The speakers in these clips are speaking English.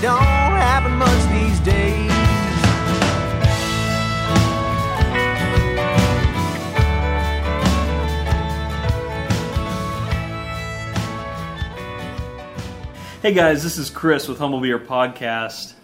don't happen much these days. Hey guys, this is Chris with Humble Beer Podcast.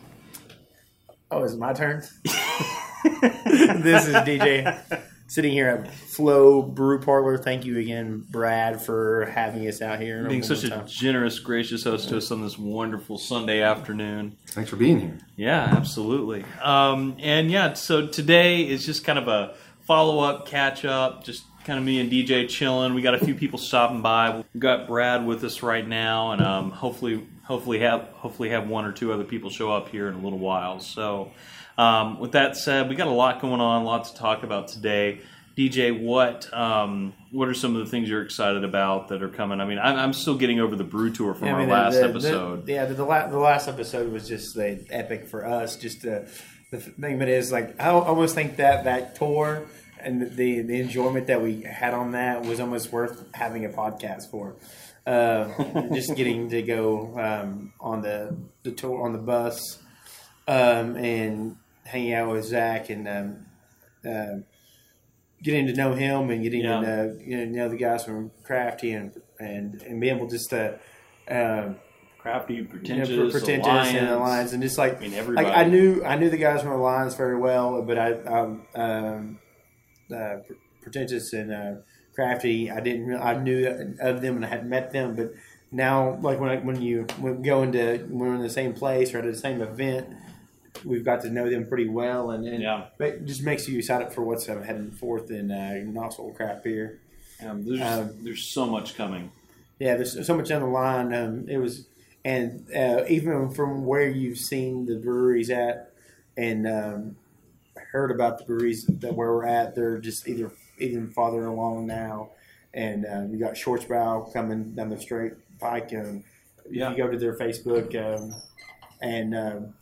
Oh, is it my turn? this is DJ sitting here at Flow Brew Parlor. Thank you again, Brad, for having us out here. Being such a time. generous, gracious host to us on this wonderful Sunday afternoon. Thanks for being here. Yeah, absolutely. Um, and yeah, so today is just kind of a follow up, catch up, just kind of me and DJ chilling. We got a few people stopping by. We've got Brad with us right now, and um, hopefully, hopefully have hopefully have one or two other people show up here in a little while. So, um, with that said, we got a lot going on, a lot to talk about today. DJ, what um, what are some of the things you're excited about that are coming? I mean, I'm, I'm still getting over the brew tour from Yeah, I our mean, last the- episode. The, yeah, the, the, la- the last episode was just the epic for us. Just the, the thing of it is, like, I almost think that that tour and the the enjoyment that we had on that was almost worth having a podcast for. Uh, just getting to go um, on the the tour on the bus um, and hanging out with Zach and um, uh, getting to know him and getting Yeah. to know, you know, know the guys from Crafty and and and be able just to. Um, Crafty, you know, pretentious, pre- pretentious Alliance. and alliance, and just like I mean, everybody. like I knew I knew the guys from Alliance very well, but I um, um, uh, pretentious and uh, crafty. I didn't. Really, I knew of them and I hadn't met them, but now like when I, when you when go into when we're in the same place or at the same event, we've got to know them pretty well, and, and Yeah. it just makes you excited for what's heading forth in uh, Knoxville craft beer. Um, there's, Um, there's so much coming. Yeah, there's so much on the line. Um, it was, and uh, even from where you've seen the breweries at, and um, heard about the breweries that where we're at, they're just either even farther along now. And uh, we got Shortsbow coming down the straight pike. Um, Yeah. If you go to their Facebook um, and um,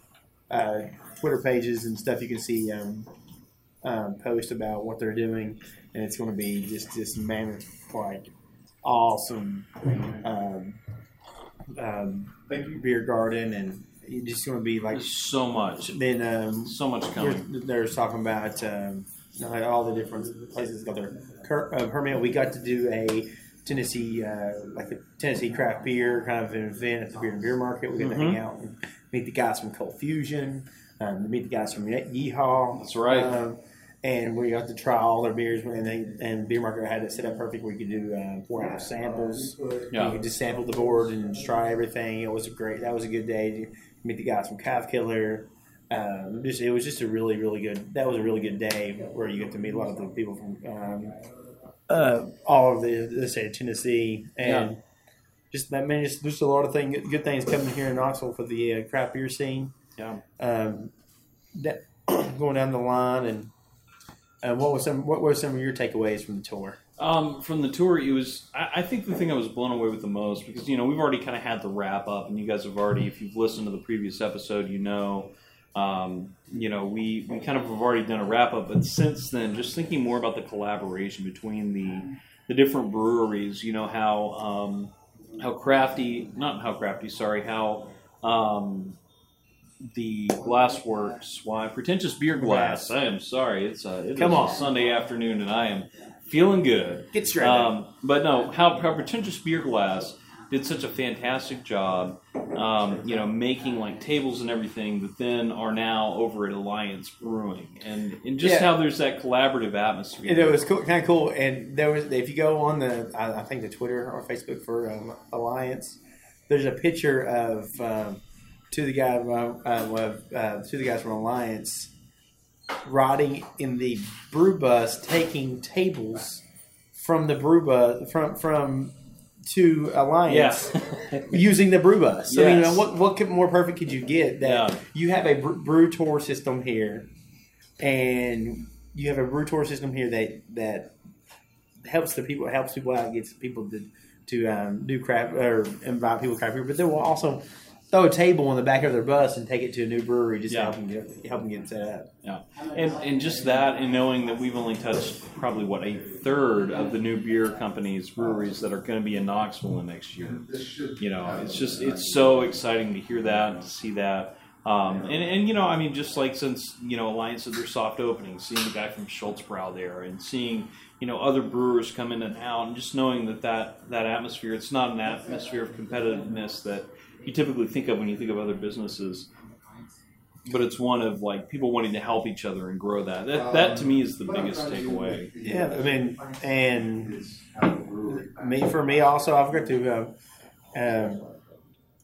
uh, Twitter pages and stuff, you can see um, um, post about what they're doing, and it's going to be just this mammoth like awesome um, um, beer garden, and it's just going to be like There's so much, then um, so much coming. there's, there's talking about um, like all the different places got their Cur- uh, Hermit. We got to do a Tennessee uh, like a Tennessee craft beer kind of an event at the beer and beer market. We got to Mm-hmm. hang out and meet the guys from Cold Fusion, um, meet the guys from Ye- Yeehaw. That's right. Um, and we got to try all their beers, and they and beer market had it set up perfect. We could do uh, four hour samples. Yeah. You could just sample the board and just try everything. It was a great. That was a good day to meet the guys from Calf Killer. Um, just it was just a really really good. That was a really good day where you get to meet a lot of the people from um, uh, all of the the state of Tennessee and. Yeah. Just I mean, just, just a lot of thing, good things coming here in Knoxville for the uh, craft beer scene. Yeah. Um, that going down the line, and uh, what was some what were some of your takeaways from the tour? Um, from the tour, it was. I, I think the thing I was blown away with the most because you know we've already kind of had the wrap up, and you guys have already, if you've listened to the previous episode, you know, um, you know we we kind of have already done a wrap up. But since then, just thinking more about the collaboration between the the different breweries, you know how um, how crafty, not how crafty, sorry, how um, the Glassworks, why pretentious beer glass. I am sorry, it's a, it Come is a on. Sunday afternoon, and I am feeling good. Get straight. Um, but no, how, how pretentious beer glass did such a fantastic job, um, you know, making like tables and everything that then are now over at Alliance Brewing, and and just Yeah. how there's that collaborative atmosphere. And it was cool, kind of cool. And there was, if you go on the, I, I think the Twitter or Facebook for um, Alliance, there's a picture of um, two of the guys, uh, uh, two of the guys from Alliance, riding in the brew bus, taking tables from the brew bus from from to Alliance. yeah, using the brew bus. I mean, what what could, more perfect could you get? That Yeah. you have a brew tour system here, and you have a brew tour system here that that helps the people helps people out, gets people to to um, do craft or invite people to craft beer. But there will also throw a table in the back of their bus and take it to a new brewery just Yeah. to help them get help them get set up. Yeah, and and just that, and knowing that we've only touched probably what a third of the new beer companies, breweries that are going to be in Knoxville in next year. You know, it's just it's so exciting to hear that, to see that, um, and and you know, I mean, just like since you know Alliance did their soft opening, seeing the guy from Schultz Schultzbrow there, and seeing you know other brewers come in and out, and just knowing that that that atmosphere, it's not an atmosphere of competitiveness that you typically think of when you think of other businesses but it's one of like people wanting to help each other and grow that. That, that to me is the biggest takeaway. Yeah, I mean, and me for me also, I've got to um, um,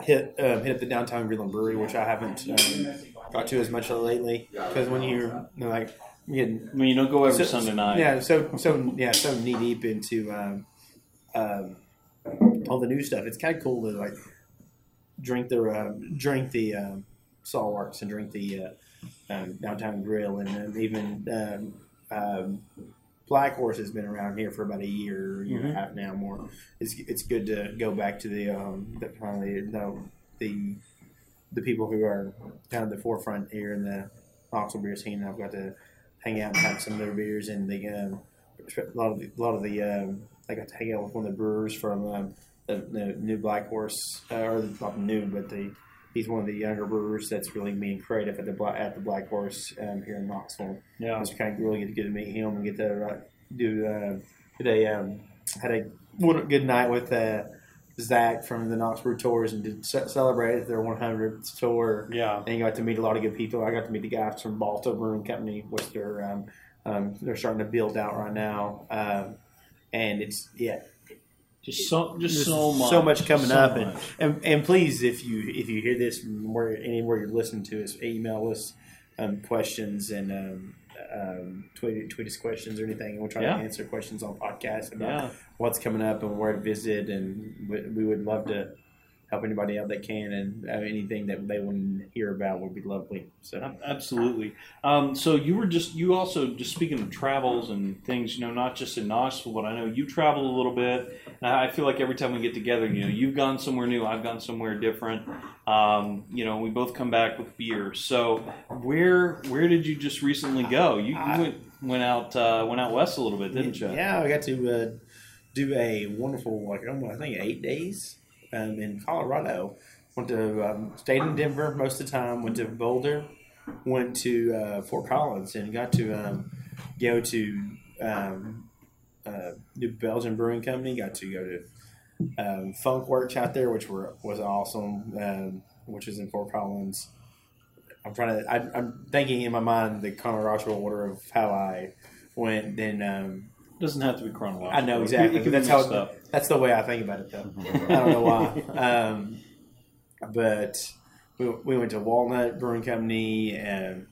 hit um, hit the downtown Greenland Brewery, which I haven't um, got to as much lately. Because when you're you know, like getting I mean, you don't go every so- Sunday night. yeah, so so yeah, so knee deep into um, um, all the new stuff. It's kind of cool to like drink the um, drink the um, Saltworks and drink the uh, um, downtown grill, and then even um, um, Black Horse has been around here for about a year, year and a Mhm. half now. More, it's it's good to go back to the um, the kind of the, the the people who are kind of the forefront here in the Knoxville beer scene. I've got to hang out and have some of their beers, and the um, a lot of the, a lot of the um, I got to hang out with one of the brewers from um, the, the new Black Horse, uh, or not new, but the he's one of the younger brewers that's really being creative at the Black at the Black Horse um, here in Knoxville. Yeah, was kind of really good to get to meet him and get to uh, do uh, did a um, had a good night with uh, Zach from the Knoxville Tours and did ce- celebrate their 100th tour. yeah, And you got to meet a lot of good people. I got to meet the guys from Balto Brewing Company, which they're um, um, they're starting to build out right now. Um, and it's yeah, just so just so much, so much coming so up. And, much. and and please, if you if you hear this from where anywhere you're listening to us, email us um, questions and um, um, tweet tweet us questions or anything, and we'll try Yeah. to answer questions on podcast about yeah, what's coming up and where to visit, and we, we would love to help anybody out that can, and uh, anything that they want to hear about would be lovely. So. Absolutely. Um, so you were just you also just speaking of travels and things, you know, not just in Knoxville, but I know you travel a little bit. And I feel like every time we get together, you know, you've gone somewhere new, I've gone somewhere different. Um, you know, we both come back with beer. So where where did you just recently go? You, you went went out uh, went out west a little bit, didn't you? Yeah, I got to uh, do a wonderful, like almost, I think eight days um, in Colorado. Went to um, stayed in Denver most of the time. Went to Boulder. Went to uh, Fort Collins and got to um, go to um, uh, New Belgium Brewing Company. Got to go to um, Funkwerks out there, which were was awesome. Um, which is in Fort Collins. I'm trying to. I, I'm thinking in my mind the chronological order of how I went. Then doesn't have to be chronological. I know exactly. It, can that's how. mixed up. That's the way I think about it, though. I don't know why. Um, but we, we went to Walnut Brewing Company, and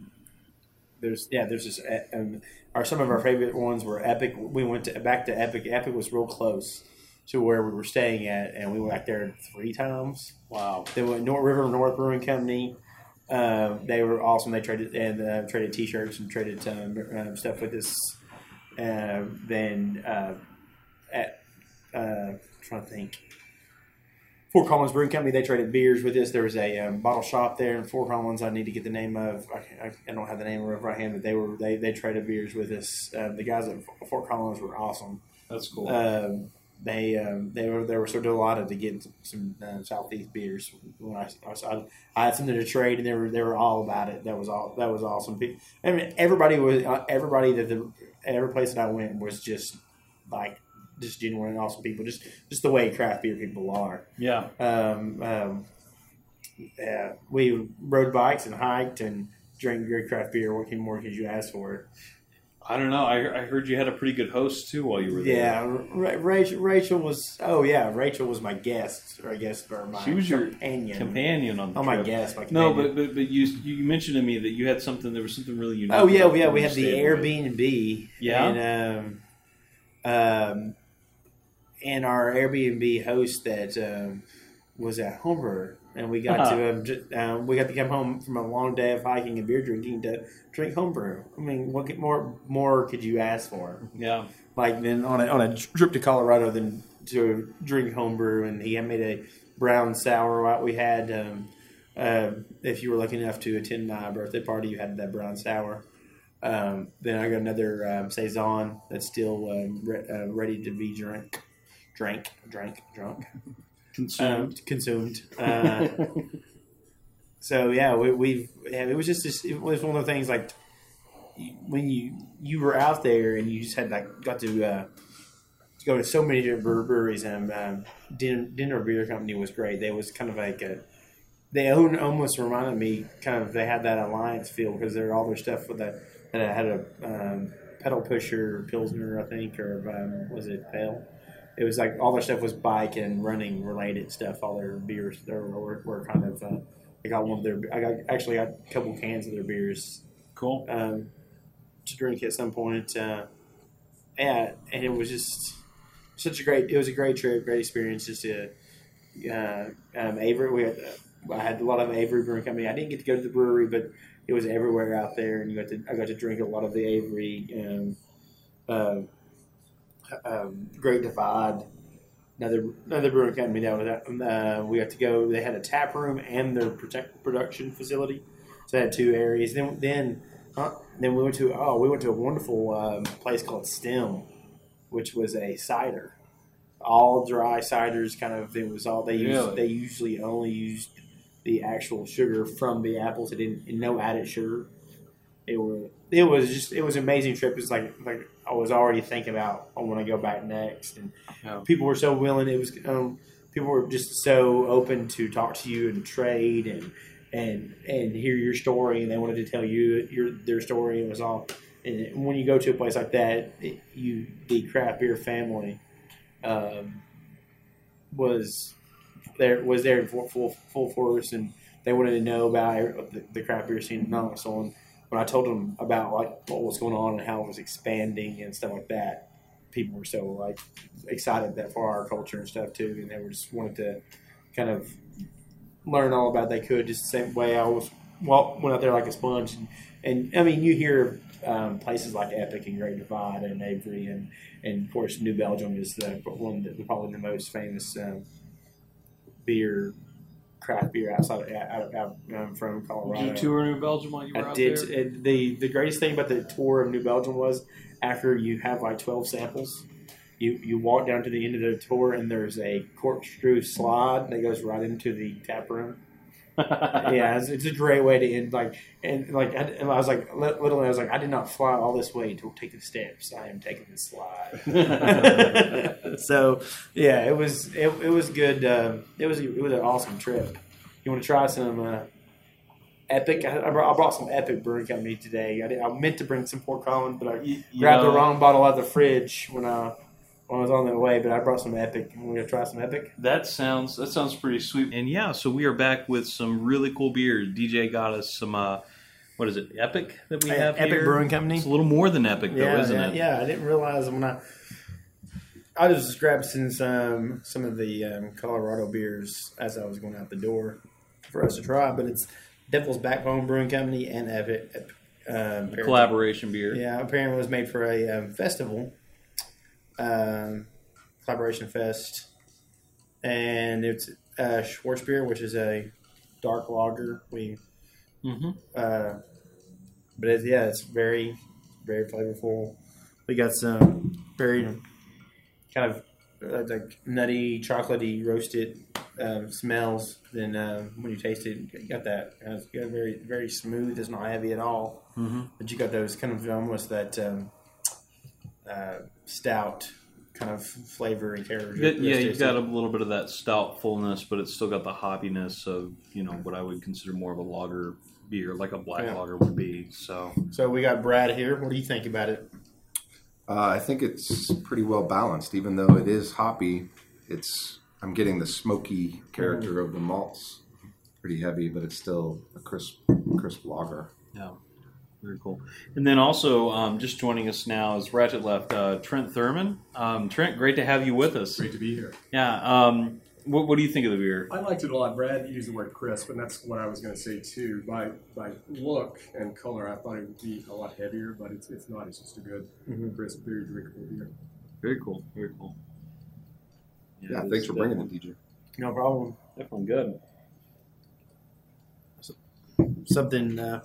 there's yeah, there's just um, our some of our favorite ones were Epic. We went to back to Epic. Epic was real close to where we were staying at, and we went back there three times. Wow. They went North River North Brewing Company. Um, they were awesome. They traded and uh, traded T-shirts and traded um, um, stuff with us. Uh, then uh, at uh, trying to think, Fort Collins Brewing Company. They traded beers with us. There was a um, bottle shop there in Fort Collins. I need to get the name of. I, I, don't have the name of right hand, but they were they, they traded beers with us. Um, the guys at Fort Collins were awesome. That's cool. Um, they um, they were they were so delighted to get some, some uh, southeast beers. When I, I, I I had something to trade, and they were they were all about it. That was all that was awesome. I mean, everybody was uh, everybody that the every place that I went was just like just genuine and awesome people. Just just the way craft beer people are. yeah. Um, um, yeah, we rode bikes and hiked and drank great craft beer. What can more could you ask for? I don't know. I, I heard you had a pretty good host too while you were there. Yeah, Ra- Rachel, Rachel was. Oh yeah, Rachel was my guest, or I guess or my She was your companion. companion on the Oh my trip. guest, my No, but, but but you you mentioned to me that you had something. There was something really unique. oh yeah, yeah, we had the stayed with. Airbnb. Yeah? and um, um, and our Airbnb host that um, was at Homer, and we got Uh-huh. to um, um, we got to come home from a long day of hiking and beer drinking to drink homebrew. I mean, what more more could you ask for? Yeah, like then on a, on a trip to Colorado than to drink homebrew. And he had made a brown sour. What we had um, um, if you were lucky enough to attend my birthday party, you had that brown sour. Um, then I got another um, saison that's still um, re- uh, ready to be drank, drank, drank, drunk, um, Consumed. consumed. Uh, so yeah, we, we've yeah, it was just this, it was one of the things like when you you were out there and you just had like got to, uh, to go to so many different breweries and um, dinner, dinner beer company was great. They was kind of like a they own almost reminded me kind of they had that alliance feel because they're all their stuff with that that had a um, pedal pusher pilsner I think or um, was it pale. It was like all their stuff was bike and running related stuff. All their beers there were, were kind of. Uh, I got one of their. I got actually got a couple cans of their beers Cool. um, to drink at some point. Uh, yeah, and it was just such a great. It was a great trip, great experience. Just to uh, um, Avery, we had. I had a lot of Avery Brewing Company. I didn't get to go to the brewery, but it was everywhere out there, and you got to. I got to drink a lot of the Avery. Um, uh, um, Great Divide. Another another brewing company that was at, uh, we got to go. They had a tap room and their protect production facility, so they had two areas. Then then uh, then we went to oh we went to a wonderful um, place called Stem, which was a cider, all dry ciders. Kind of it was all they used. They usually only used the actual sugar from the apples. They didn't no added sugar. It was it was just it was an amazing trip. It's like like I was already thinking about I want to go back next, and Yeah. people were so willing. It was um, people were just so open to talk to you and trade and and and hear your story, and they wanted to tell you your their story. It was all. And when you go to a place like that, it, you the craft beer family um, was there was there in full, full full force, and they wanted to know about the, the craft beer scene in Knoxville. And when I told them about like what was going on and how it was expanding and stuff like that, people were so like excited that for our culture and stuff too, and they were just wanted to kind of learn all about they could just the same way I was well went out there like a sponge. And, and I mean you hear um, places like Epic and Great Divide and Avery and and of course New Belgium is the one that probably the most famous um, beer craft beer outside out, out um, from Colorado. Did you tour New Belgium while you were I out did. there? It, the the greatest thing about the tour of New Belgium was after you have like twelve samples, you you walk down to the end of the tour and there's a corkscrew slide that goes right into the tap room. Yeah, it's, it's a great way to end. Like and like I, and I was like li- literally I was like I did not fly all this way to take the steps. I am taking the slide. so yeah, it was it, it was good. Um, it was it was an awesome trip. You want to try some uh, epic? I, I brought, I brought some epic brewing company today. I, did, I meant to bring some Fort Collins, but I You- grabbed know, the wrong bottle out of the fridge when I I was on the way. But I brought some epic. We're gonna try some epic. That sounds that sounds pretty sweet. And yeah, so we are back with some really cool beers. DJ got us some uh what is it, Epic that we have Epic here? Brewing Company. It's a little more than Epic though, yeah, isn't yeah, it? yeah. I didn't realize when I I just grabbed some some some of the um, Colorado beers as I was going out the door for us to try. But it's Devil's Backbone Brewing Company and Epic. Epic um, Collaboration beer. Yeah, apparently it was made for a um, festival, um, collaboration fest, and it's uh, Schwarzbier, which is a dark lager. We, hmm uh, but it's, yeah, it's very, very flavorful. We got some very kind of uh, like nutty, chocolatey, roasted um, smells. Then uh, when you taste it, you got that. Uh, It's got very, very smooth. It's not heavy at all. hmm But you got those kind of almost that um, uh, stout kind of flavor and character. Yeah, you've got a little bit of that stout fullness, but it's still got the hoppiness of you know what I would consider more of a lager beer, like a black Yeah. lager would be. So So we got Brad here. What do you think about it? Uh, I think it's pretty well balanced, even though it is hoppy. It's I'm getting the smoky character of the malts, pretty heavy, but it's still a crisp, crisp lager. yeah, very cool. And then also um, just joining us now is Ratchet Left uh, Trent Thurman. Um, Trent, great to have you with us. Great to be here. Yeah. Um, what, what do you think of the beer? I liked it a lot. Brad used the word crisp, and that's what I was going to say too. By by look and color, I thought it would be a lot heavier, but it's, it's not. It's just a good, Mhm. crisp, very drinkable beer. Very cool. Very cool. Yeah, it thanks for bringing definitely- it, DJ. No problem. Definitely good. something uh,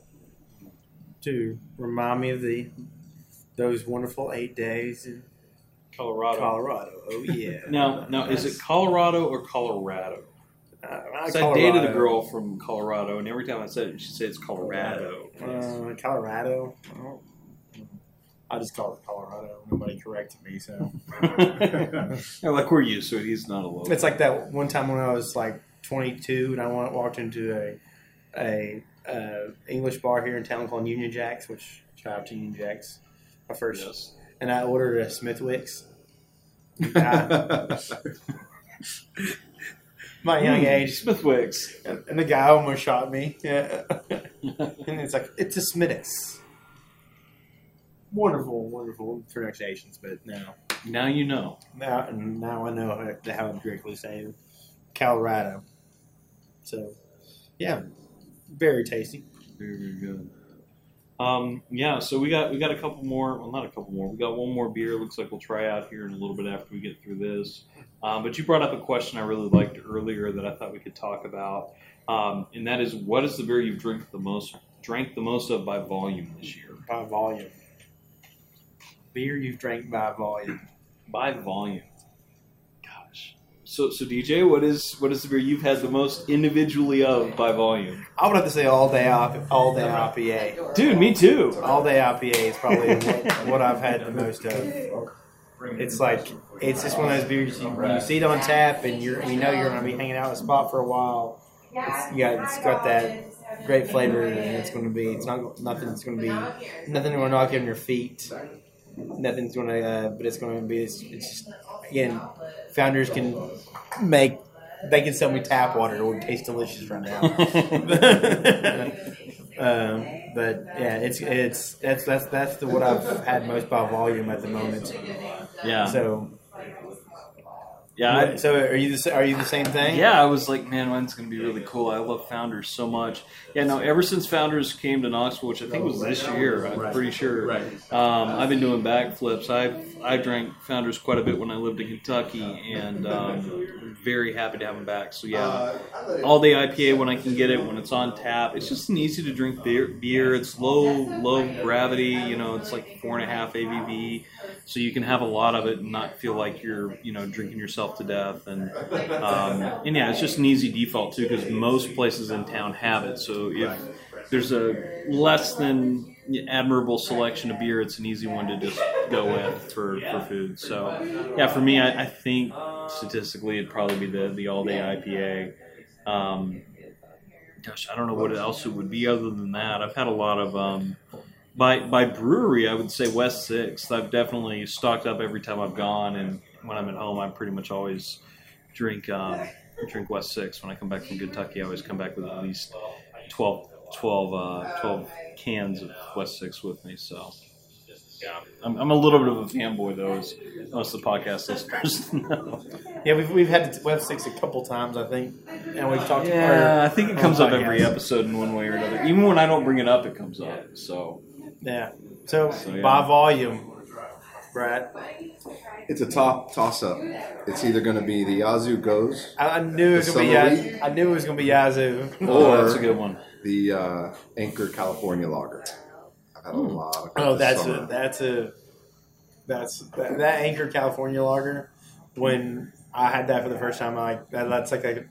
to remind me of the those wonderful eight days in Colorado. Colorado. Oh yeah. Now, now, is it Colorado or Colorado? Uh, I I dated a girl from Colorado, and every time I said it, she'd say it's Colorado. Uh, Colorado. I I just call it Colorado. Nobody corrected me, so Yeah, like we're used to it. He's not alone. it's like that one time when I was like 22 and I wa- walked into a a uh, English bar here in town called Union Jacks, which shout out to Union Jacks, my first, Yes. and I ordered a Smithwick's. I- my young Hmm, age, Smithwick's. and and the guy almost shot me. Yeah, and it's like it's a Smithwick's. Wonderful, wonderful pronunciations, but no. Now you know. Now, now I know how, how I'm correctly saying Colorado. So, yeah, very tasty. Very, very good. Um, yeah, so we got we got a couple more. Well, not a couple more. We got one more beer. Looks like we'll try out here in a little bit after we get through this. Um, but you brought up a question I really liked earlier that I thought we could talk about, um, and that is, what is the beer you've drank the most drank the most of by volume this year? By volume. Beer you've drank by volume. By volume. Gosh. So, so DJ, what is what is the beer you've had the most individually of by volume? I would have to say all day op- all day IPA. Dude, me too. All day IPA is probably what, what I've had the most of. It's like it's just one of those beers you, you see it on tap and you're you know you're going to be hanging out in a spot for a while. It's, you got it's got that great flavor and it's going to be it's not nothing nothing's going to be nothing going to knock you on your feet. Nothing's going to, uh, but it's going to be it's, it's just again founders can make they can sell me tap water it would taste delicious right now. um, but yeah, it's it's that's that's that's the what I've had most by volume at the moment. Yeah. So yeah. I, so are you the are you the same thing? Yeah, I was like, man, mine's gonna be really cool. I love Founders so much. Yeah, no, ever since Founders came to Knoxville, which I think was this year, I'm pretty sure. Right. Um, I've been doing backflips. I I drank Founders quite a bit when I lived in Kentucky, and um, I'm very happy to have them back. So yeah, all day IPA when I can get it, when it's on tap. It's just an easy to drink beer. Beer. It's low low gravity. You know, it's like four and a half ABV, so you can have a lot of it and not feel like you're you know drinking yourself to death. And um, and yeah, it's just an easy default too because most places in town have it. So if there's a less than admirable selection of beer, it's an easy one to just go with for, for food. So yeah, for me, I, I think statistically it'd probably be the the all day IPA. Um, gosh, I don't know what else it would be other than that. I've had a lot of um, by by brewery. I would say West Sixth. I've definitely stocked up every time I've gone, and when I'm at home, I pretty much always drink um, drink West Six. When I come back from Kentucky, I always come back with at least 12, 12, uh, 12 cans of West Six with me. So. Yeah, I'm, I'm a little bit of a fanboy though, as most of the podcast listeners know. yeah. We've we've had the West Six a couple times, I think, and we've talked. Yeah, I think it comes up every episode in one way or another. Even when I don't bring it up, it comes up. So Yeah. So, So, yeah. by volume, Brad. It's a top toss up. It's either going to be the Yazoo Goes, I, I knew it was gonna be. summer Yaz- I knew it was gonna be Yazoo. oh, that's a good one. the uh, Anchor California Lager. I've had a lot of Oh, this that's a that's a that's that, that Anchor California lager. When I had that for the first time, I like that, that's like a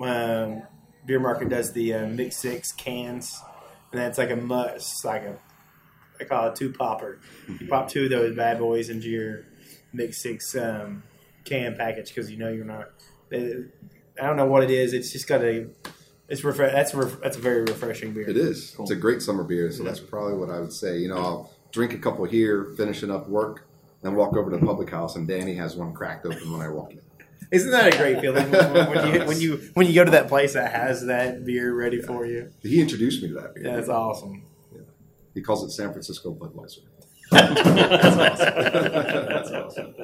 um, beer market does the uh, mix six cans, and that's like a must, like a I call it two popper. You pop two of those bad boys into your mix six um, can package because you know you're not. They, I don't know what it is. It's just got a. It's refre- That's ref- that's a very refreshing beer. It is. It's a great summer beer, so that's probably what I would say. You know, I'll drink a couple here, finishing up work, then walk over to the public house, and Danny has one cracked open when I walk in. Isn't that a great feeling when, when you when you when you go to that place that has that beer ready for you? He introduced me to that beer. Yeah, that's awesome. He calls it San Francisco Budweiser. That's awesome. That's awesome.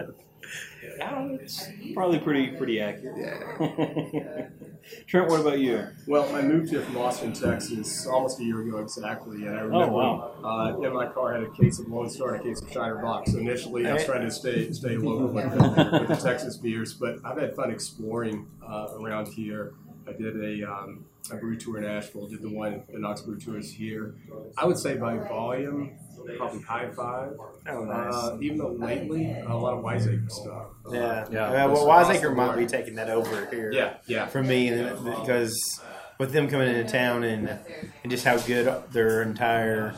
Yeah, it's probably pretty pretty accurate. Yeah. Trent, what about you? Well, I moved here from Austin, Texas, almost a year ago exactly, and I remember wow. uh, in my car I had a case of Lone Star and a case of Shiner Bock. So initially, I was trying to stay stay local with the, with the Texas beers, but I've had fun exploring uh, around here. I did a, um, a brew tour in Asheville. Did the one the Knox Brew Tours here. I would say by volume, probably high five. Oh, nice. Uh, even though lately a lot of Wiseacre stuff. yeah, yeah. Uh, well, Wiseacre might be taking that over here. Yeah, yeah. for me and- because with them coming into town and and just how good their entire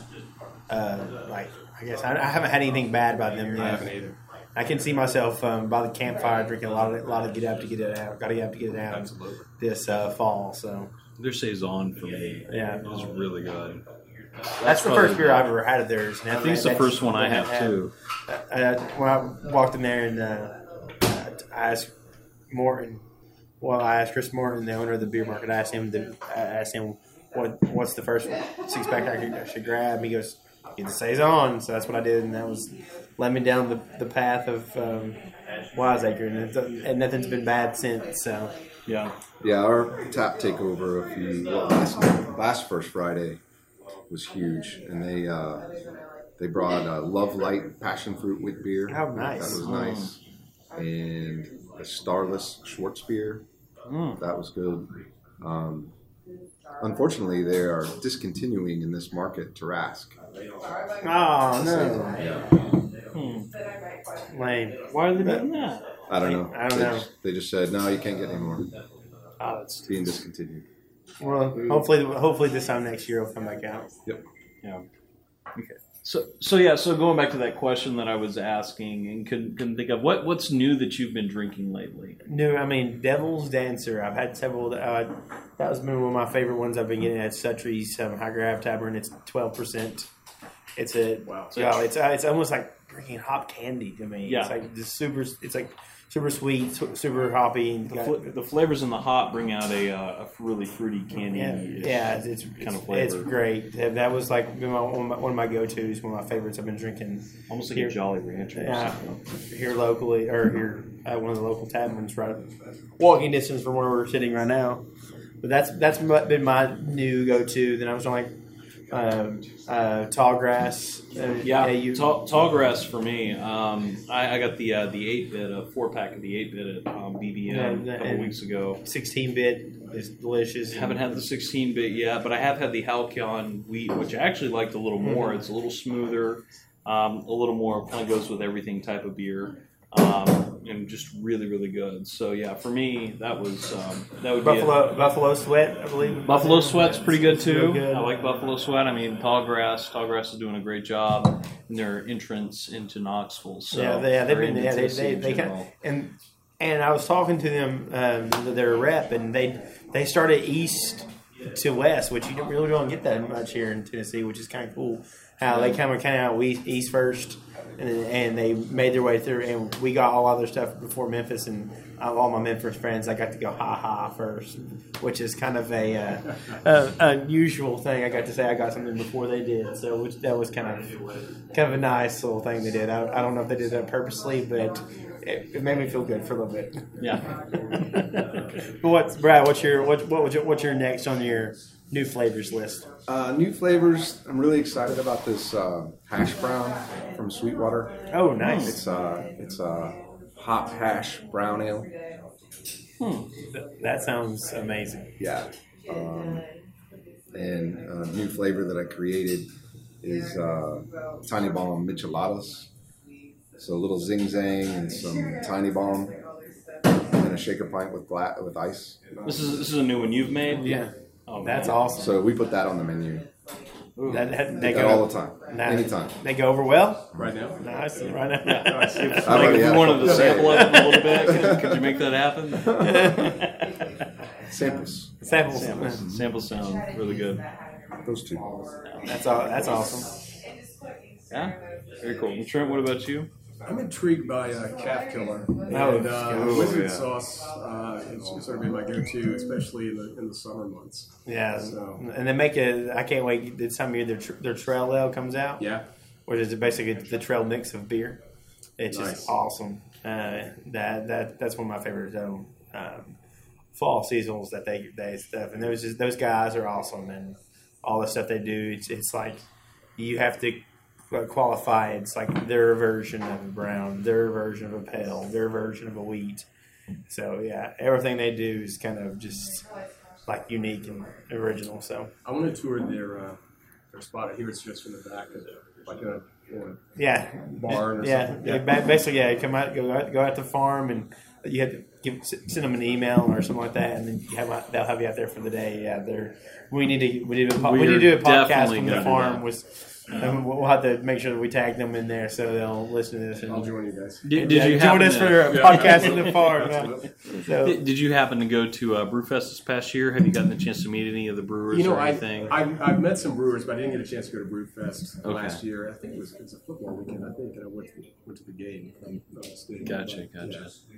uh, like I guess I, I haven't had anything bad about them I yet. haven't either. I can see myself um, by the campfire drinking a lot of a lot of get up to get it out. Got to get up to get it out Absolutely. this uh, fall. So Their saison for me Yeah. is really good. that's, the first beer I've ever had of theirs. And I think it's the first one I have too. uh, when I walked in there and uh, I asked Morton, well, I asked Chris Morton, the owner of the beer market, I asked him, the, I asked him what what's the first six pack I, I should grab. He goes, get the saison. So that's what I did, and that was led me down the, the path of um, Wiseacre, and, it's, and nothing's been bad since. So Yeah. Yeah, our tap takeover a few well, last last first Friday was huge, and they uh, they brought uh, Love Light passion fruit with beer. Oh, nice. That was nice, and a Starless Schwartz beer. Mm. That was good. Um, unfortunately, they are discontinuing in this market Tarasque. oh no, Hmm. lame. Why are they doing that? I don't know. I don't they, know. Just, they just said no, you can't get any more. Oh, it's It's being discontinued. Well, hopefully, hopefully this time next year it'll come back out. So, so yeah. So going back to that question that I was asking and couldn't, couldn't think of what what's new that you've been drinking lately. New, I mean Devil's Dancer. I've had several. Uh, that was been one of my favorite ones I've been getting at Suttree's um, High Grav Tavern. It's twelve percent. It's a Wow. yeah. It's uh, it's almost like drinking hot candy to me. Yeah. It's like just super. It's like super sweet, su- super hoppy. And The, got- fl- the flavors in the hop bring out a, uh, a really fruity candy. yeah, yeah, it's, it's kind of flavor. it's great. That that was like been my, one, of my, one of my go tos, one of my favorites. I've been drinking almost like Here. a Jolly Rancher. or Yeah. something. here locally or here at one of the local taverns, right walking distance from where we're sitting right now. But that's that's been my new go to. Then I was like um, uh, tall grass. Uh, Yeah, you, tall, tall grass for me. Um, I, I got the uh, the eight bit, a four pack of the eight bit at um, BBM Yeah, a couple weeks ago. 16 bit is delicious. Haven't had the 16 bit yet, but I have had the Halcyon wheat, which I actually liked a little more. Mm-hmm. It's a little smoother, um, a little more kind of goes with everything type of beer, um, and just really really good. So yeah, for me that was um, that would be it. Buffalo Buffalo Sweat, I believe. Buffalo Sweat's pretty good too. Good. I like Buffalo Sweat. I mean, Tallgrass. Tallgrass is doing a great job in their entrance into Knoxville. So yeah, they, yeah, they've been into yeah, they Tennessee they, they kind general. and and I was talking to them, um, their rep, and they they started east to west, which you don't really don't get that much here in Tennessee, which is kind of cool. How they of kind of out east, east first, and and they made their way through, and we got all other stuff before Memphis, and all my Memphis friends, I got to go ha ha first, which is kind of a uh, uh, unusual thing. I got to say I got something before they did, so which that was kind of kind of a nice little thing they did. I, I don't know if they did that purposely, but it, it made me feel good for a little bit. Yeah. But what's Brad? What's your what what was your, what's your next on your new flavors list? Uh, new flavors. I'm really excited about this uh, hash brown from Sweetwater. Oh, nice. It's uh, it's a hop hash brown ale. Hmm. That sounds amazing. Yeah. Um, and a new flavor that I created is uh, Tiny Bomb Micheladas. So a little zing zang and some Tiny Bomb and a shaker pint with gla- with ice. This is this is a new one you've made. Yeah, Oh, that's man. awesome. So we put that on the menu. That, that, they Take that go all the time, Nah, anytime. They go over well. Right now? Nice, right now. I Like already if had we a wanted to sample today. it a little bit, could, could you make that happen? Samples. Samples. Samples, samples sound really good. Those two. That's all. That's awesome. Yeah, very cool. And Trent, what about you? I'm intrigued by uh, Calf Killer. Oh, and, uh, oh, Wizard yeah. sauce uh, is sort of been my go-to, especially in the in the summer months. Yeah, So- and they make it. I can't wait. This time of year, their their trail ale comes out. Yeah, which is basically the trail mix of beer. It's Nice. just awesome. Uh, that that that's one of my favorite um, um, fall seasonals that they they stuff. And those those guys are awesome, and all the stuff they do. It's it's like you have to qualify. It's like their version of a brown, their version of a pale, their version of a wheat. So yeah, everything they do is kind of just like unique and original. So I want to tour their uh, their spot. I hear it's just from the back of the, like a you know, yeah, barn or yeah, something. yeah. ba- Basically, yeah, come out, go out, go out to the farm, and you have to give, send them an email or something like that, and then you have they'll have you out there for the day. Yeah, they're we need to we need to we We're need to do a podcast definitely from the farm. that. Was and we'll have to make sure that we tag them in there so they'll listen to this. And, I'll join you guys. Did, did yeah, you join us to- for a podcast in the park? yeah. So, Did, did you happen to go to uh, Brewfest this past year? Have you gotten the chance to meet any of the brewers You know, or I, anything? I've, I've met some brewers, but I didn't get a chance to go to Brewfest Okay. last year. I think it was, it was a football weekend, I think, and I went to, went to the game. If I'm not mistaken. Gotcha, But, gotcha. yeah.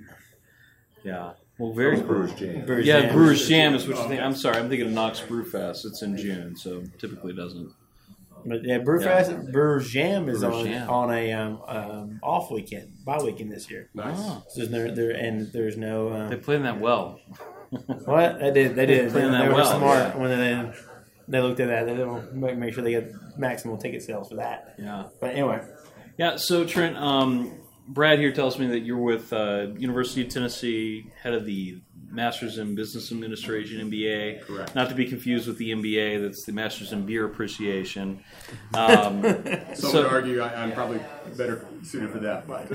yeah. Well, very cool. Brewers Jam. Brewers Yeah, Jam. Brewers Jam is what you think. I'm sorry, I'm thinking of Knox Brewfest. It's in June, so typically doesn't. But yeah, Brewfest, Brewers Jam is Brewers on Jam. on a um, um, off weekend, bye weekend this year. Nice. Oh, So there's no there and there's no they um, playing that well. what they did they did they, Playing that were well, smart yeah. when they they looked at that they didn't make, make sure they get maximal ticket sales for that. Yeah. But anyway, Yeah. So Trent, um, Brad here tells me that you're with uh, University of Tennessee, head of the Masters in Business Administration (MBA). Correct. Not to be confused with the MBA. That's the Masters in Beer Appreciation. Um, Some So- would argue I, I'm probably better suited for that, but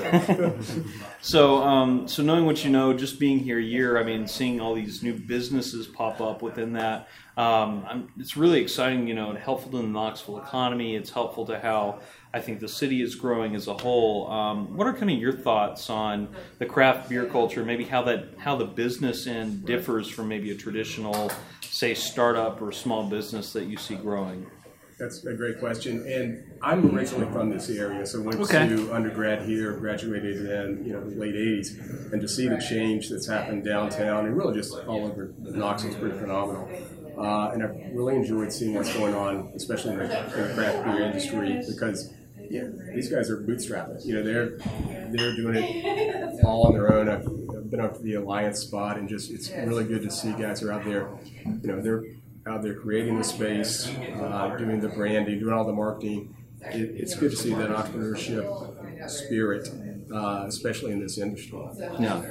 So, um, so knowing what you know, just being here a year, I mean, seeing all these new businesses pop up within that, um, I'm, it's really exciting. You know, and helpful to the Knoxville economy. It's helpful to how I think the city is growing as a whole. Um, what are kind of your thoughts on the craft beer culture? Maybe how that how the business end differs from maybe a traditional, say, startup or small business that you see growing. That's a great question. And I'm originally from this area, so went Okay. to undergrad here, graduated in you know the late '80s, and to see the change that's happened downtown and really just all over Knoxville is pretty phenomenal. Uh, and I've really enjoyed seeing what's going on, especially in the, in the craft beer industry, because yeah, these guys are bootstrapping. You know, they're they're doing it all on their own. I've, I've been up to the Alliance spot, and just it's really good to see guys are out there. You know, they're out there creating the space, uh, doing the branding, doing all the marketing. It, it's good to see that entrepreneurship spirit, uh, especially in this industry. Yeah,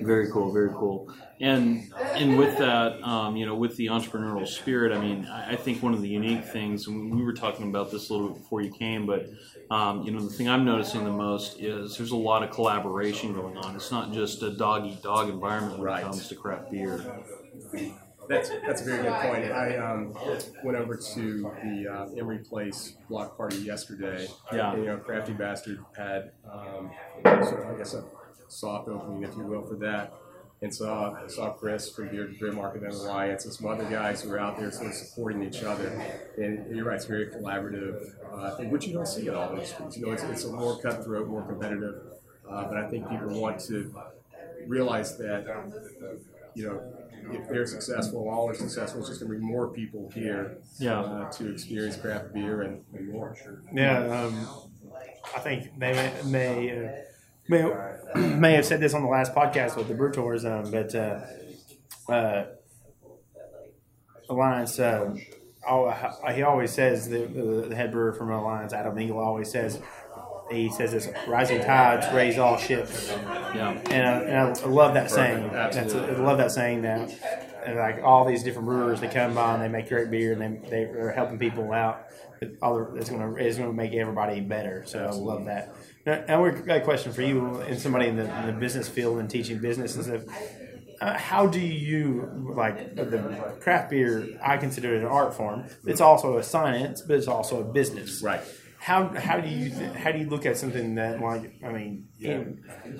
very cool, very cool. And and with that, um, you know, with the entrepreneurial spirit, I mean, I, I think one of the unique things, and we were talking about this a little bit before you came, but um, you know, the thing I'm noticing the most is there's a lot of collaboration going on. It's not just a dog eat dog environment when Right. it comes to craft beer. That's that's a very good point. I um, went over to the uh, Emory Place block party yesterday. Yeah. And, you know, Crafty Bastard had um, sort of, I guess, a soft opening, if you will, for that. And saw saw Chris from Beer Beer Market and Alliance and some other guys who were out there sort of supporting each other. And you're right, it's very collaborative. Uh, I think which you don't see at all industries. You know, it's, it's a more cutthroat, more competitive. Uh, but I think people want to realize that you know, if they're successful, all are successful, it's just going to bring more people here Yeah. uh, to experience craft beer and, and more. yeah, um, I think they may may, uh, may may have said this on the last podcast with the brew tours, um, but uh, uh, Alliance. Uh, al- he always says the, the, the head brewer from Alliance, Adam Engel, always says he says this: "Rising tides raise all ships." Yeah, and I, and I love that saying. That's Absolutely. I love that saying that. And like all these different brewers, they come by and they make great beer, and they they are helping people out. All the- it's gonna it's gonna make everybody better. So I love that. Now, now we've got a question for you, and somebody in the, in the business field and teaching business is that. Uh, how do you like the craft beer? I consider it an art form. It's also a science, but it's also a business Right. How how do you how do you look at something that like I mean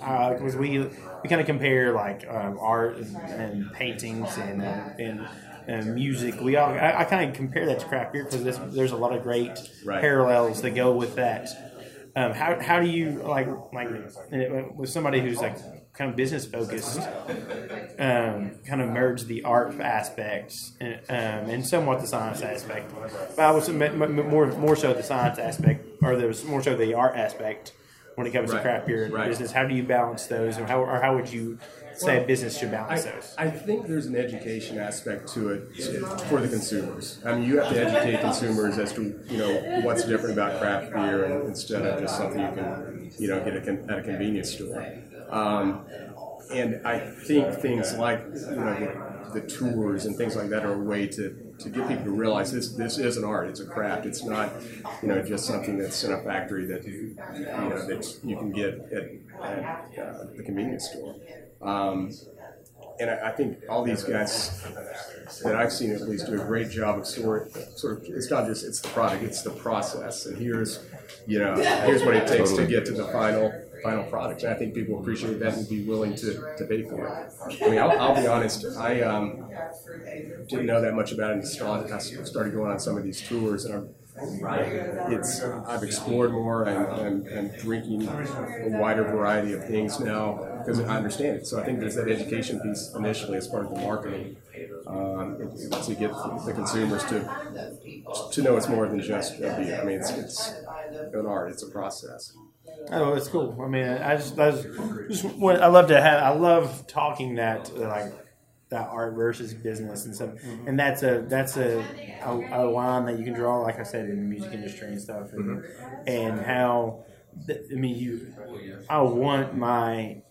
because we we kind of compare like um, art and, and paintings and uh, and and music we all I, I kind of compare that to craft beer because there's, there's a lot of great Right. parallels that go with that. Um, how, how do you like like with somebody who's like kind of business focused, um, kind of merge the art aspects and, um, and somewhat the science aspect. But I was m- m- more more so the science aspect, or there's more so the art aspect when it comes to craft beer and Right. business. How do you balance those, or how or how would you say Well, a business should balance I, those? I think there's an education aspect to it for the consumers. I mean, you have to educate consumers as to you know what's different about craft beer and, instead of just something you can you know get a at a convenience store. Um, and I think things like you know the, the tours and things like that are a way to, to get people to realize this this is an art. It's a craft. It's not you know just something that's in a factory that you know that you can get at, at uh, the convenience store. Um, and I, I think all these guys that I've seen at least do a great job of sort sort of it's not just it's the product, it's the process. And here's you know here's what it takes to get to the final final product. And I think people appreciate that and be willing to, to pay for it. I mean, I'll, I'll be honest, I um, didn't know that much about it I started going on some of these tours, and I'm it's I've explored more and, and, and drinking a wider variety of things now because I understand it. So I think there's that education piece initially as part of the marketing um, to get the consumers to to know it's more than just a beer. I mean, it's it's an art. It's a process. Oh, it's cool. I mean, I just, I just, just what I love to have. I love talking that like that art versus business and stuff. Mm-hmm. And that's a that's a, a, a line that you can draw, like I said, in the music industry and stuff, and, mm-hmm. and how. I mean, you. I want my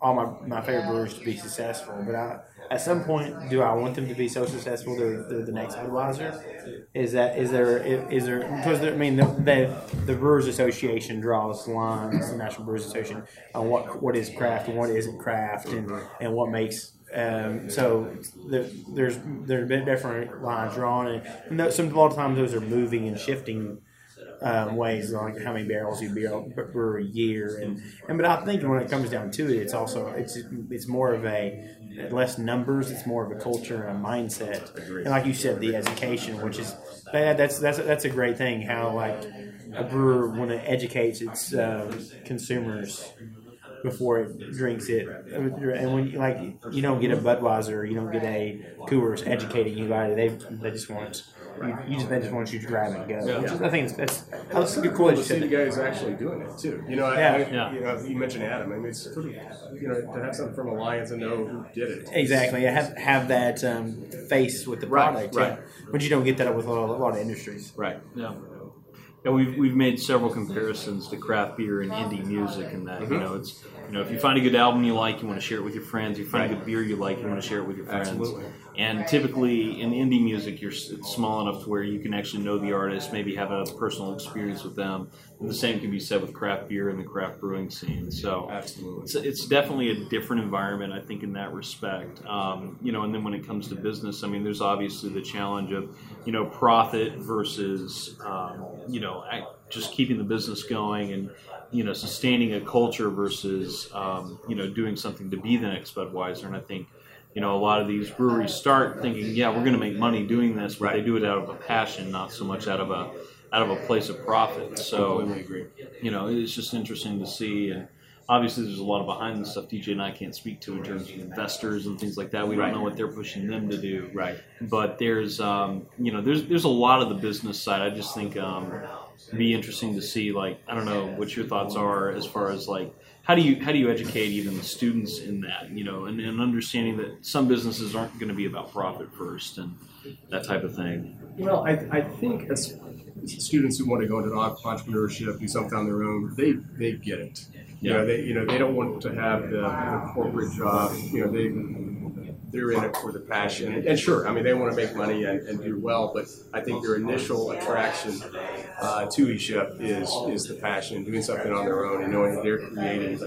all my, my favorite brewers to be successful, but I, at some point, do I want them to be so successful they're, they're the next Budweiser? Is that is there is there because I mean the, the, the Brewers Association draws lines, the National Brewers Association, on what what is craft and what isn't craft, and and what makes um, so there, there's there's been different lines drawn, and, and some a lot of times those are moving and shifting um, ways, like how many barrels you brew a year, and and but I think when it comes down to it, it's also it's it's more of a less numbers, it's more of a culture and a mindset, and like you said, the education, which is that, that's that's that's a great thing. How like a brewer when it educates its uh, consumers before it drinks it. And when you, like you don't get a Budweiser, you don't get a Coors educating you about it. They they just want you, you just they just want you to grab it and go. Yeah. Is, I think it's, that's that's good. Cool to see the guys actually doing it too. You know, I, yeah. I, yeah. you know, you mentioned Adam. I mean, it's pretty, you know, to have something from Alliance and know who did it. Exactly. Have have that um, face with the product. Right. Yeah. But you don't get that with a lot, a lot of industries. Right. Yeah. Yeah, we've, we've made several comparisons to craft beer and indie music, and that mm-hmm. you know it's you know if you find a good album you like, you want to share it with your friends. You find right. a good beer you like, you want to share it with your friends. Absolutely. And typically in indie music, you're it's small enough to where you can actually know the artist, maybe have a personal experience with them. And the same can be said with craft beer and the craft brewing scene. So absolutely, it's, it's definitely a different environment, I think, in that respect. Um, you know, and then when it comes to business, I mean, there's obviously the challenge of you know profit versus um, you know just keeping the business going and you know sustaining a culture versus um, you know doing something to be the next Budweiser. And I think you know, a lot of these breweries start thinking, yeah, we're going to make money doing this, but right. they do it out of a passion, not so much out of a out of a place of profit. So, you know, it's just interesting to see. And obviously, there's a lot of behind the stuff DJ and I can't speak to in terms of investors and things like that. We don't know what they're pushing them to do. Right. But there's, um, you know, there's there's a lot of the business side. I just think um, be interesting to see. Like, I don't know what your thoughts are as far as like how do you how do you educate even the students in that you know and, and understanding that some businesses aren't going to be about profit first and that type of thing? Well i, I think as students who want to go into entrepreneurship do something on their own they they get it. You know they you know they don't want to have the, the corporate job you know they they're in it for the passion. And sure, I mean, they want to make money and, and do well, but I think their initial attraction uh, to eShip is is the passion, doing something on their own and knowing that they're creating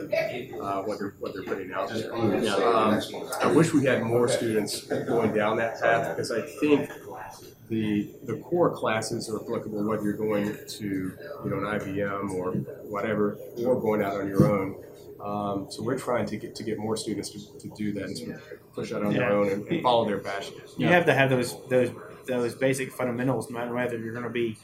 uh, what they're what they're putting out there. Um, I wish we had more students going down that path because I think the the core classes are applicable whether you're going to you know an IBM or whatever, or going out on your own. Um, so we're trying to get to get more students to, to do that and sort of push out on yeah. their own and, and, follow their passion. You yeah. have to have those those those basic fundamentals, no matter whether you're going to be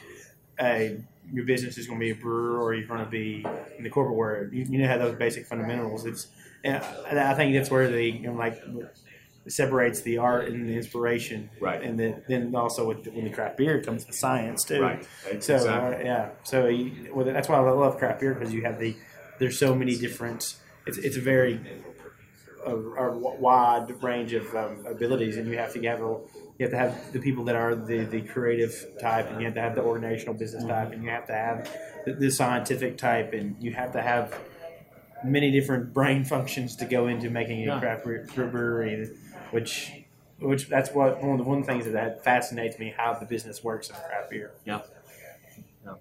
a your business is going to be a brewer or you're going to be in the corporate world. You, you need to have those basic fundamentals. It's and I think that's where the you know, like separates the art and the inspiration, right? And then, then also with the, when the craft beer comes the science too, right? So uh, yeah, so you, well, that's why I love craft beer because you have the there's so many different. It's it's a very a, a wide range of um, abilities, and you have to have a, you have to have the people that are the, the creative type, and you have to have the organizational business type, and you have to have the, the scientific type, and you have to have many different brain functions to go into making a craft brewery, which which that's what one of the one things that, that fascinates me how the business works in craft beer. Yeah. Yeah.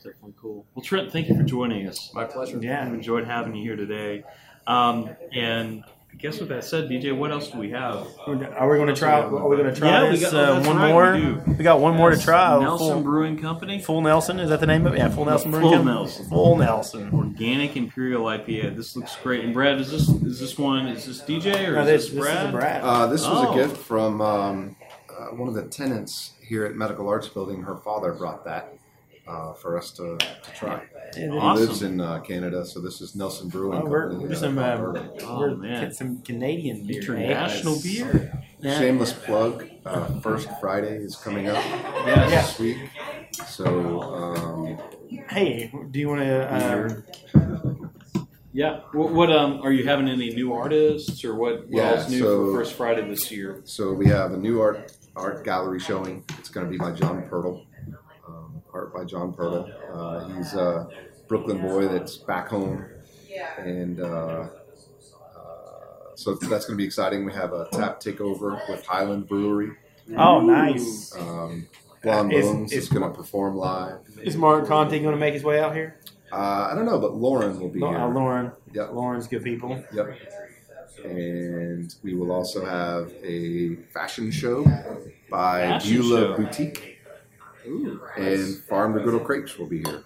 It's definitely cool. Well, Trent, thank you for joining us. My pleasure. Yeah. I've enjoyed having you here today. Um, and I guess with that said, DJ, what else do we have? Are we going to try? Are we going to try Yeah, we this? got- oh, uh, one right, more. we. We got one more to try. Nelson Full, Brewing Company. Full Nelson is that the name of it? Yeah, Full Nelson. Brewing Full Company? Nelson. Full Nelson. Organic Imperial IPA. This looks great. And Brad, is this is this one? Is this DJ or No, is this, this, this Brad? is a Brad. Uh, this was Oh. a gift from um, uh, one of the tenants here at Medical Arts Building. Her father brought that uh, for us to, to try. Yeah, He Awesome. lives in uh, Canada, so this is Nelson Brewing Oh, we're, Company. we're uh, some, Alberta. Oh, we're man. get some Canadian beer. International eh? beer. Yeah. Shameless plug. Uh, First Friday is coming up Yes. this week. So um, Hey, do you want to? Um, Yeah. What, what um are you having any new artists or what? What Yeah, else new so- for First Friday this year? So we have a new art art gallery showing. It's going to be by John Pirtle. Art by John Pirtle. Uh, he's a Brooklyn boy that's back home, and uh, uh, so that's going to be exciting. We have a tap takeover with Highland Brewery. oh, nice. Um, Blonde Is- Bones is, is- going to perform live. Is Mark Conti going to make his way out here? Uh, I don't know, but Lauren will be Uh, here. Lauren. Yep. Lauren's good people. Yep. And we will also have a fashion show by Fashion Beulah show. Boutique. Ooh. And Farm to Griddle Crepes will be here.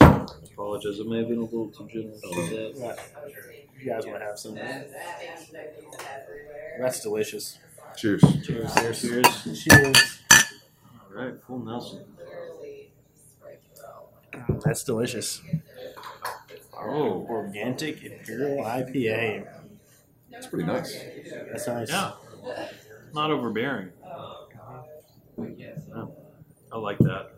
Apologize, I may have been a little too generous with that. You guys want to have some? That's delicious. Cheers. Cheers. Cheers. Cheers. All right, full Nelson. That's delicious. Oh, Organic Imperial IPA. It's pretty nice. That's nice. yeah. Not overbearing. Yeah, I like that.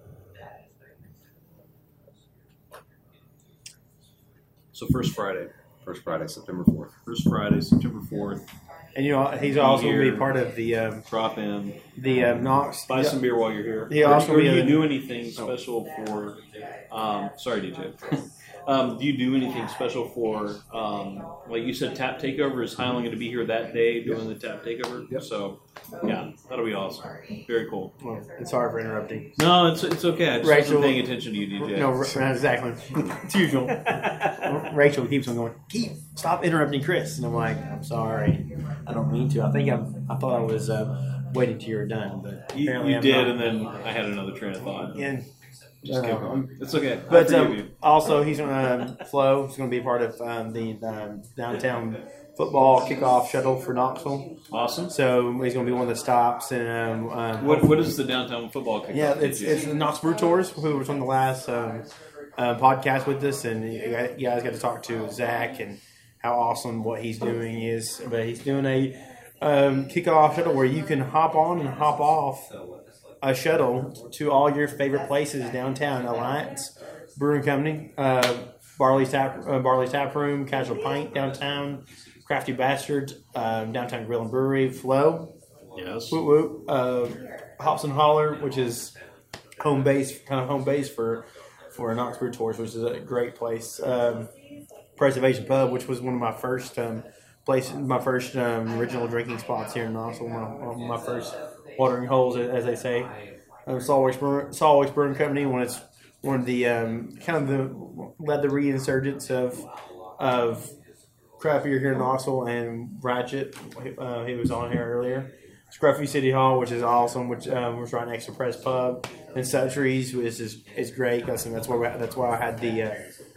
So first Friday, First Friday, September 4th. first Friday, September fourth. And you know he's also going to be part of the um, Drop in, the um, Knox. buy some beer while you're here. Yeah, Or- also or be do you a- do anything special for? Um, sorry, DJ. Um, do you do anything special for? Um, like you said, Tap Takeover is Highland going to be here that day doing the Tap Takeover. Yep. So, yeah, that'll be awesome. Very cool. Well, it's hard for interrupting. No, it's it's okay. I just Rachel- wasn't paying attention to you, DJ. No, exactly. It's usual. Rachel keeps on going. Keep stop interrupting Chris, and I'm like, I'm sorry, I don't mean to. I think I'm. I thought I was uh, waiting till you were done, but you, apparently you I'm did, not. and then I had another train of thought. And, Just uh, keep going. It's okay. I But forgive um, you. also, he's going to um, Flo. He's going to be part of um, the um, downtown football kickoff shuttle for Knoxville. Awesome. So he's going to be one of the stops. And um, um, What what is the downtown football kickoff? Yeah, it's DJ? it's the Knox Brew Tours who was on the last um, uh, podcast with us, and you guys you guys got to talk to Zach and how awesome what he's doing is. But he's doing a um, kickoff shuttle where you can hop on and hop off a shuttle to all your favorite places downtown. Alliance Brewing Company, uh, Barley's Tap uh, Barley's Tap Room, Casual Pint downtown, Crafty Bastards, um, downtown Grill and Brewery, Flow. yes. Whoop whoop. Uh, Hops and Holler, which is home base, kind of home base for for Knox Brew Tours, which is a great place. Um, Preservation Pub, which was one of my first um, places, my first um, original drinking spots here in Knoxville, my, one of my first watering holes, as they say. Um, Saw Works Brewing, Company, when it's one of the um, kind of the led the reinsurgence of of craft beer here in Knoxville and Ratchet. Uh, he was on here earlier. Scruffy City Hall, which is awesome, which um, was right next to Press Pub, and Suttree's, which is is great. That's that's where we, that's where I had the uh,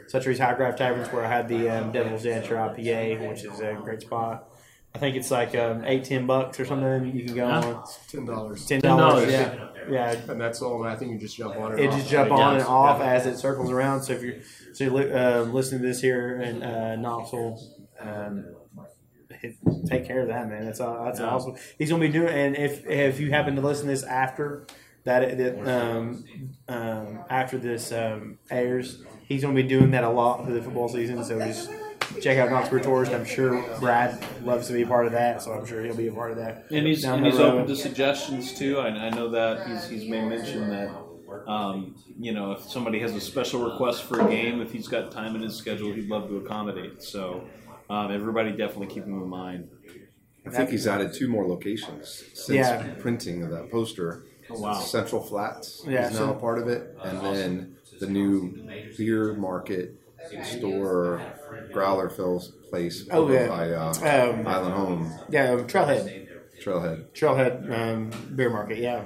Suttree's High Craft Taverns, where I had the um, Devil's Dancer IPA, which is a great spot. I think it's like um, eight ten bucks or something. You can go Yeah. on Ten dollars. ten dollars. $10, Yeah, yeah. And that's all. I think you just jump on it. It off. just jump Yeah. on and off as it circles around. So if you're so you're li- uh, listening to this here in uh, Knoxville, um, hit- take care of that man. That's uh, that's Yeah. awesome. He's gonna be doing. And if if you happen to listen to this after that, that um, um, after this um, airs, he's gonna be doing that a lot for the football season. So just check out Knoxville Tours. I'm sure Brad loves to be a part of that. So I'm sure he'll be a part of that. And he's, and he's open to suggestions too. I, I know that he's, he's made mention that, um, you know, if somebody has a special request for a game, if he's got time in his schedule, he'd love to accommodate. So um, everybody definitely keep him in mind. I think he's added two more locations since Yeah. printing of that poster. Oh, wow. Central Flats Yeah, is now so- a part of it, and then the new beer market store, Growler Phil's place Oh, over yeah. by uh, Um, Island Home Yeah, um, Trailhead. Trailhead. Trailhead um, beer market. Yeah.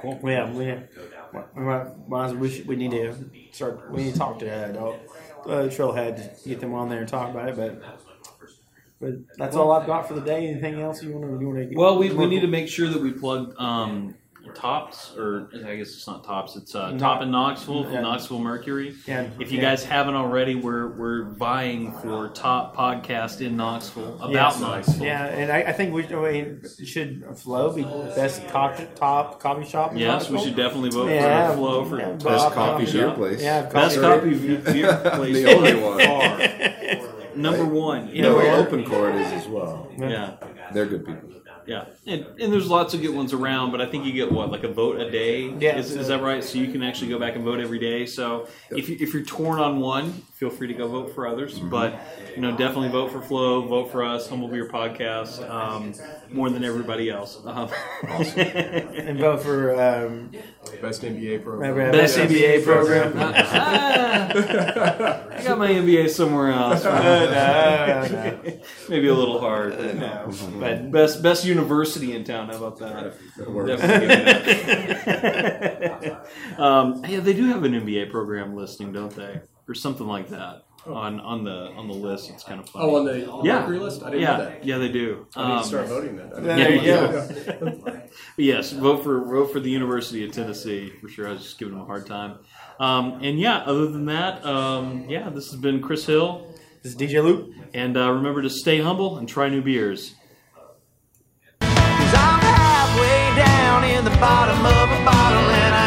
Cool. Yeah. We, we, might- we, should, we need to start. We need to talk to uh, dog, uh, Trailhead to get them on there and talk about it. But but that's all I've got for the day. Anything else you want to? You want to? Well, we, we need to make sure that we plug um, Tops, or I guess it's not Tops, it's uh, Top in Knoxville from Yeah. Knoxville Mercury. Yeah. If you Yeah. guys haven't already, we're we're vying for top podcast in Knoxville about Yes. Knoxville. Yeah, and I, I think we, I mean, should Flow be best co- top coffee shop? in Yes, we should definitely vote Yeah. for Flow for Yeah, Best Bob- coffee Bob- beer place. Yeah, best coffee- copy beer place. The only one. far. Number one. You No, know, Yeah. Open Court is as well. yeah. They're good people. Yeah, and, and there's lots of good ones around, but I think you get what like a vote a day. Yeah, is, is that right? So you can actually go back and vote every day. So if you, if you're torn on one, feel free to go vote for others. Mm-hmm. But you know, definitely vote for Flow, vote for us, Humble Beer Podcast, um, more than everybody else. Um, and vote for um, Best NBA program. best NBA program. Ah, I got my MBA somewhere else. no, no. Maybe a little hard. but No, but Best best university in town. How about that? That. Definitely that. um, yeah, they do have an MBA program listing, don't they, or something like that oh. on on the on the list. It's kind of funny. Oh, on the on yeah. list, I didn't yeah. know that. Yeah, they do. I need to start um, voting then. Yeah, there you go. yes, vote for vote for the University of Tennessee for sure. I was just giving them a hard time. Um, and yeah, other than that, um, yeah, this has been Chris Hill. This is DJ Luke. And uh, remember to stay humble and try new beers. Cause I'm halfway down in the bottom of a bottle and I